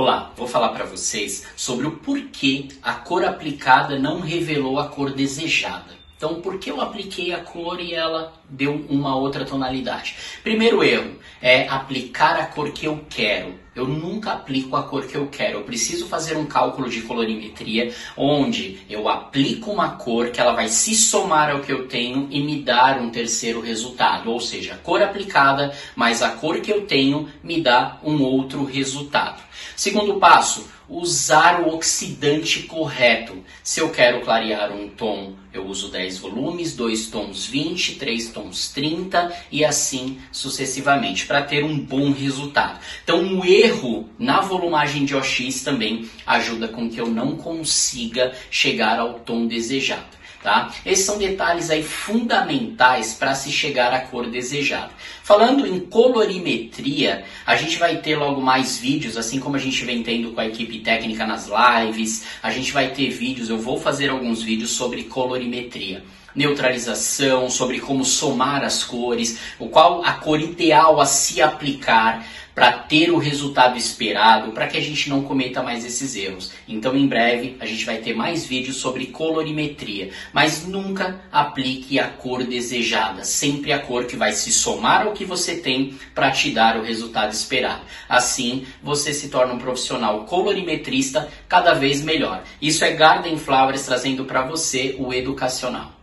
Olá, vou falar para vocês sobre o porquê a cor aplicada não revelou a cor desejada. Então, por que eu apliquei a cor e ela deu uma outra tonalidade? Primeiro erro é aplicar a cor que eu quero. Eu nunca aplico a cor que eu quero. Eu preciso fazer um cálculo de colorimetria onde eu aplico uma cor que ela vai se somar ao que eu tenho e me dar um terceiro resultado. Ou seja, a cor aplicada mais a cor que eu tenho me dá um outro resultado. Segundo passo, usar o oxidante correto. Se eu quero clarear um tom, eu uso 10 volumes, 2 tons 20, 3 tons 30 e assim sucessivamente, para ter um bom resultado. Então, o erro na volumagem de OX também ajuda com que eu não consiga chegar ao tom desejado. Tá? Esses são detalhes aí fundamentais para se chegar à cor desejada. Falando em colorimetria, a gente vai ter logo mais vídeos, assim como a gente vem tendo com a equipe técnica nas lives, a gente vai ter vídeos, eu vou fazer alguns vídeos sobre colorimetria neutralização, sobre como somar as cores, o qual a cor ideal a se aplicar para ter o resultado esperado, para que a gente não cometa mais esses erros. Então, em breve, a gente vai ter mais vídeos sobre colorimetria, mas nunca aplique a cor desejada, sempre a cor que vai se somar ao que você tem para te dar o resultado esperado. Assim, você se torna um profissional colorimetrista cada vez melhor. Isso é Garden Flowers trazendo para você o educacional.